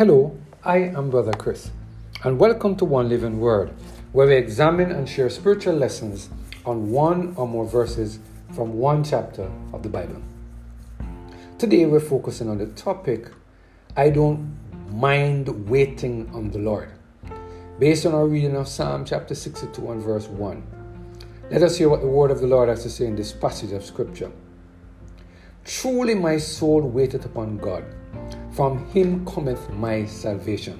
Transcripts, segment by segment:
Hello, I am Brother Chris, and welcome to One Living Word, where we examine and share spiritual lessons on one or more verses from one chapter of the Bible. Today we're focusing on the topic I don't mind waiting on the Lord. Based on our reading of Psalm chapter 62 and verse 1. Let us hear what the word of the Lord has to say in this passage of scripture. Truly my soul waiteth upon God from him cometh my salvation.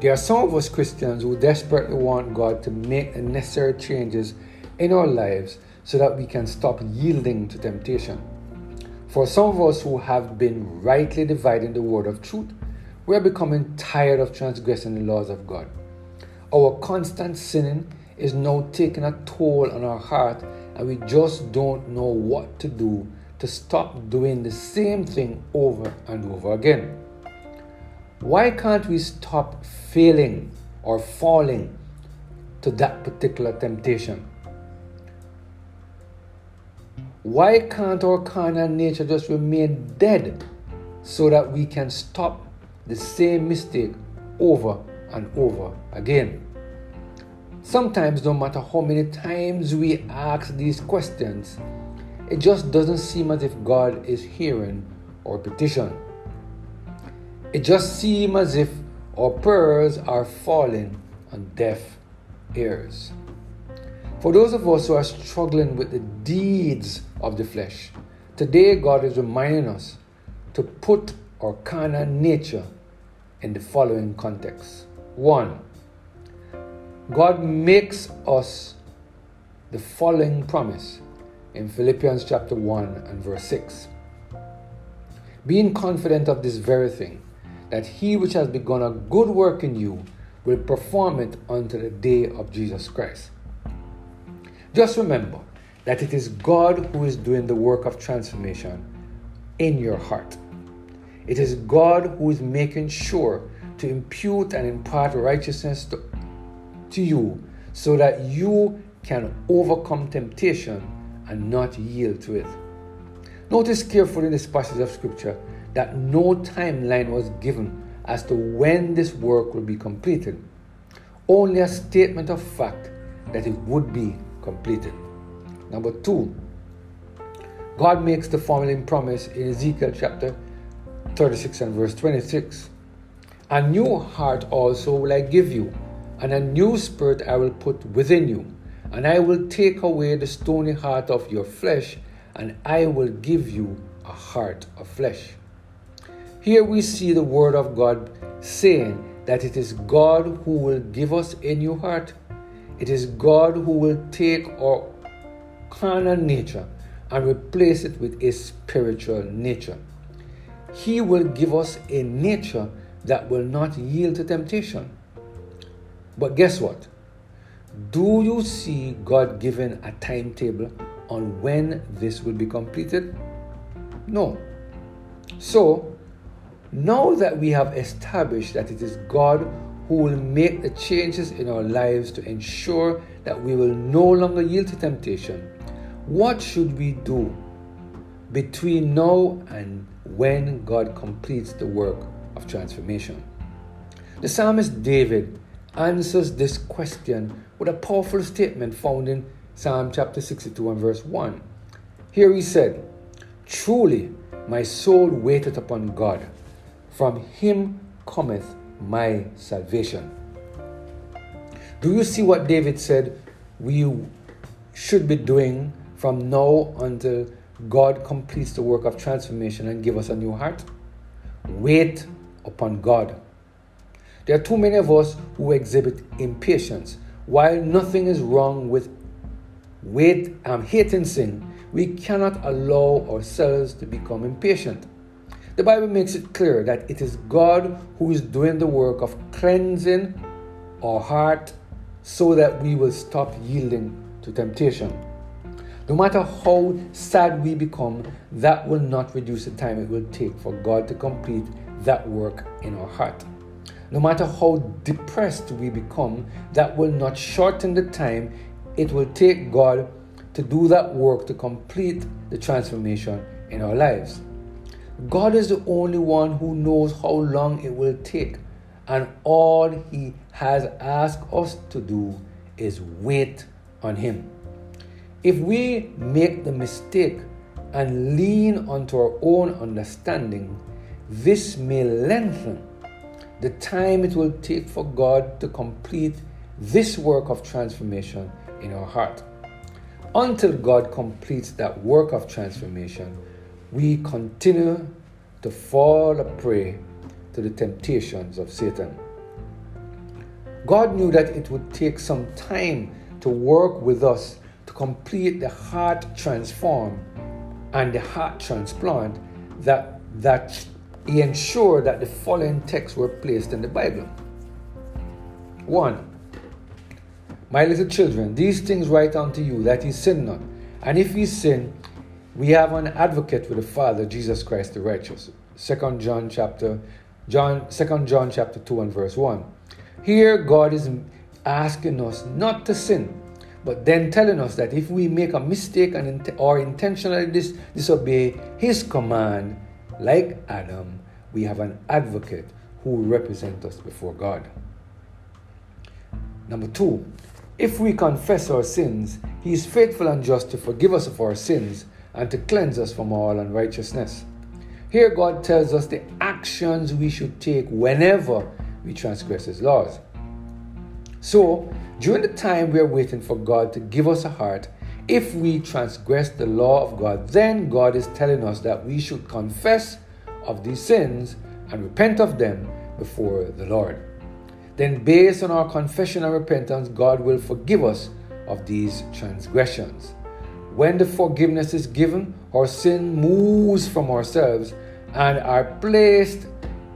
There are some of us Christians who desperately want God to make the necessary changes in our lives so that we can stop yielding to temptation. For some of us who have been rightly dividing the word of truth, we are becoming tired of transgressing the laws of God. Our constant sinning is now taking a toll on our heart, and we just don't know what to do to stop doing the same thing over and over again. Why can't we stop failing or falling to that particular temptation? Why can't our carnal nature just remain dead so that we can stop the same mistake over and over again? Sometimes, no matter how many times we ask these questions, it just doesn't seem as if God is hearing our petition. It just seems as if our prayers are falling on deaf ears. For those of us who are struggling with the deeds of the flesh, today God is reminding us to put our carnal nature in the following context. One, God makes us the following promise in Philippians chapter 1 and verse 6. Being confident of this very thing, that he which has begun a good work in you will perform it unto the day of Jesus Christ. Just remember that it is God who is doing the work of transformation in your heart. It is God who is making sure to impute and impart righteousness to, to you so that you can overcome temptation and not yield to it. Notice carefully in this passage of scripture that no timeline was given as to when this work will be completed, only a statement of fact that it would be completed. Number two, God makes the following promise in Ezekiel chapter 36 and verse 26 A new heart also will I give you, and a new spirit I will put within you and I will take away the stony heart of your flesh, and I will give you a heart of flesh. Here we see the word of God saying that it is God who will give us a new heart. It is God who will take our carnal nature and replace it with a spiritual nature. He will give us a nature that will not yield to temptation. But guess what? Do you see God given a timetable on when this will be completed? No. So, now that we have established that it is God who will make the changes in our lives to ensure that we will no longer yield to temptation, what should we do between now and when God completes the work of transformation? The psalmist David answers this question with a powerful statement found in Psalm chapter 62 and verse 1. Here he said, Truly my soul waiteth upon God, from him cometh my salvation. Do you see what David said we should be doing from now until God completes the work of transformation and give us a new heart? Wait upon God. There are too many of us who exhibit impatience while nothing is wrong with wait, um, hating sin, we cannot allow ourselves to become impatient. The Bible makes it clear that it is God who is doing the work of cleansing our heart so that we will stop yielding to temptation. No matter how sad we become, that will not reduce the time it will take for God to complete that work in our heart. No matter how depressed we become, that will not shorten the time it will take God to do that work to complete the transformation in our lives. God is the only one who knows how long it will take, and all He has asked us to do is wait on Him. If we make the mistake and lean onto our own understanding, this may lengthen the time it will take for God to complete this work of transformation in our heart. Until God completes that work of transformation, we continue to fall a prey to the temptations of Satan. God knew that it would take some time to work with us to complete the heart transform and the heart transplant that, that he ensured that the following texts were placed in the Bible. 1. My little children, these things write unto you that ye sin not. And if ye sin, we have an advocate with the Father, Jesus Christ the righteous. Second John chapter John Second John chapter 2 and verse 1. Here God is asking us not to sin, but then telling us that if we make a mistake and or intentionally dis- disobey his command, like Adam, we have an advocate who represents us before God. Number two, if we confess our sins, he is faithful and just to forgive us of our sins and to cleanse us from all unrighteousness. Here, God tells us the actions we should take whenever we transgress His laws. So, during the time we are waiting for God to give us a heart, if we transgress the law of God, then God is telling us that we should confess of these sins and repent of them before the Lord then based on our confession and repentance, God will forgive us of these transgressions. When the forgiveness is given, our sin moves from ourselves and are placed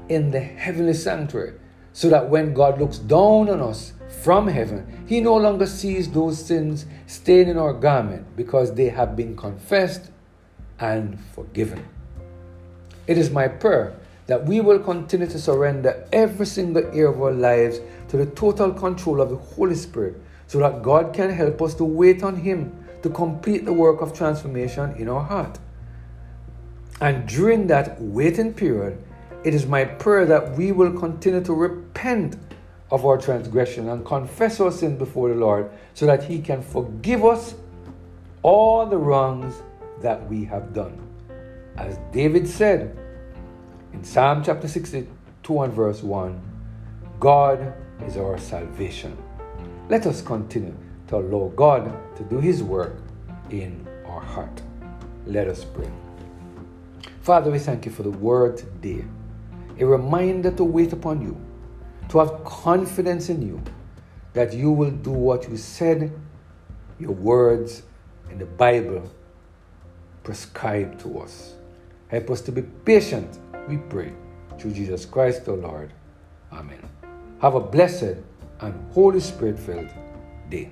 in the heavenly sanctuary, so that when God looks down on us from heaven, He no longer sees those sins staining our garment because they have been confessed and forgiven. It is my prayer that we will continue to surrender every single area of our lives to the total control of the Holy Spirit so that God can help us to wait on Him to complete the work of transformation in our heart. And during that waiting period, it is my prayer that we will continue to repent of our transgression and confess our sin before the Lord so that He can forgive us all the wrongs that we have done. As David said, in Psalm chapter 62 and verse 1, God is our salvation. Let us continue to allow God to do His work in our heart. Let us pray. Father, we thank you for the word today. A reminder to wait upon you, to have confidence in you that you will do what you said your words in the Bible prescribe to us. Help us to be patient we pray. Through Jesus Christ the Lord. Amen. Have a blessed and Holy Spirit filled day.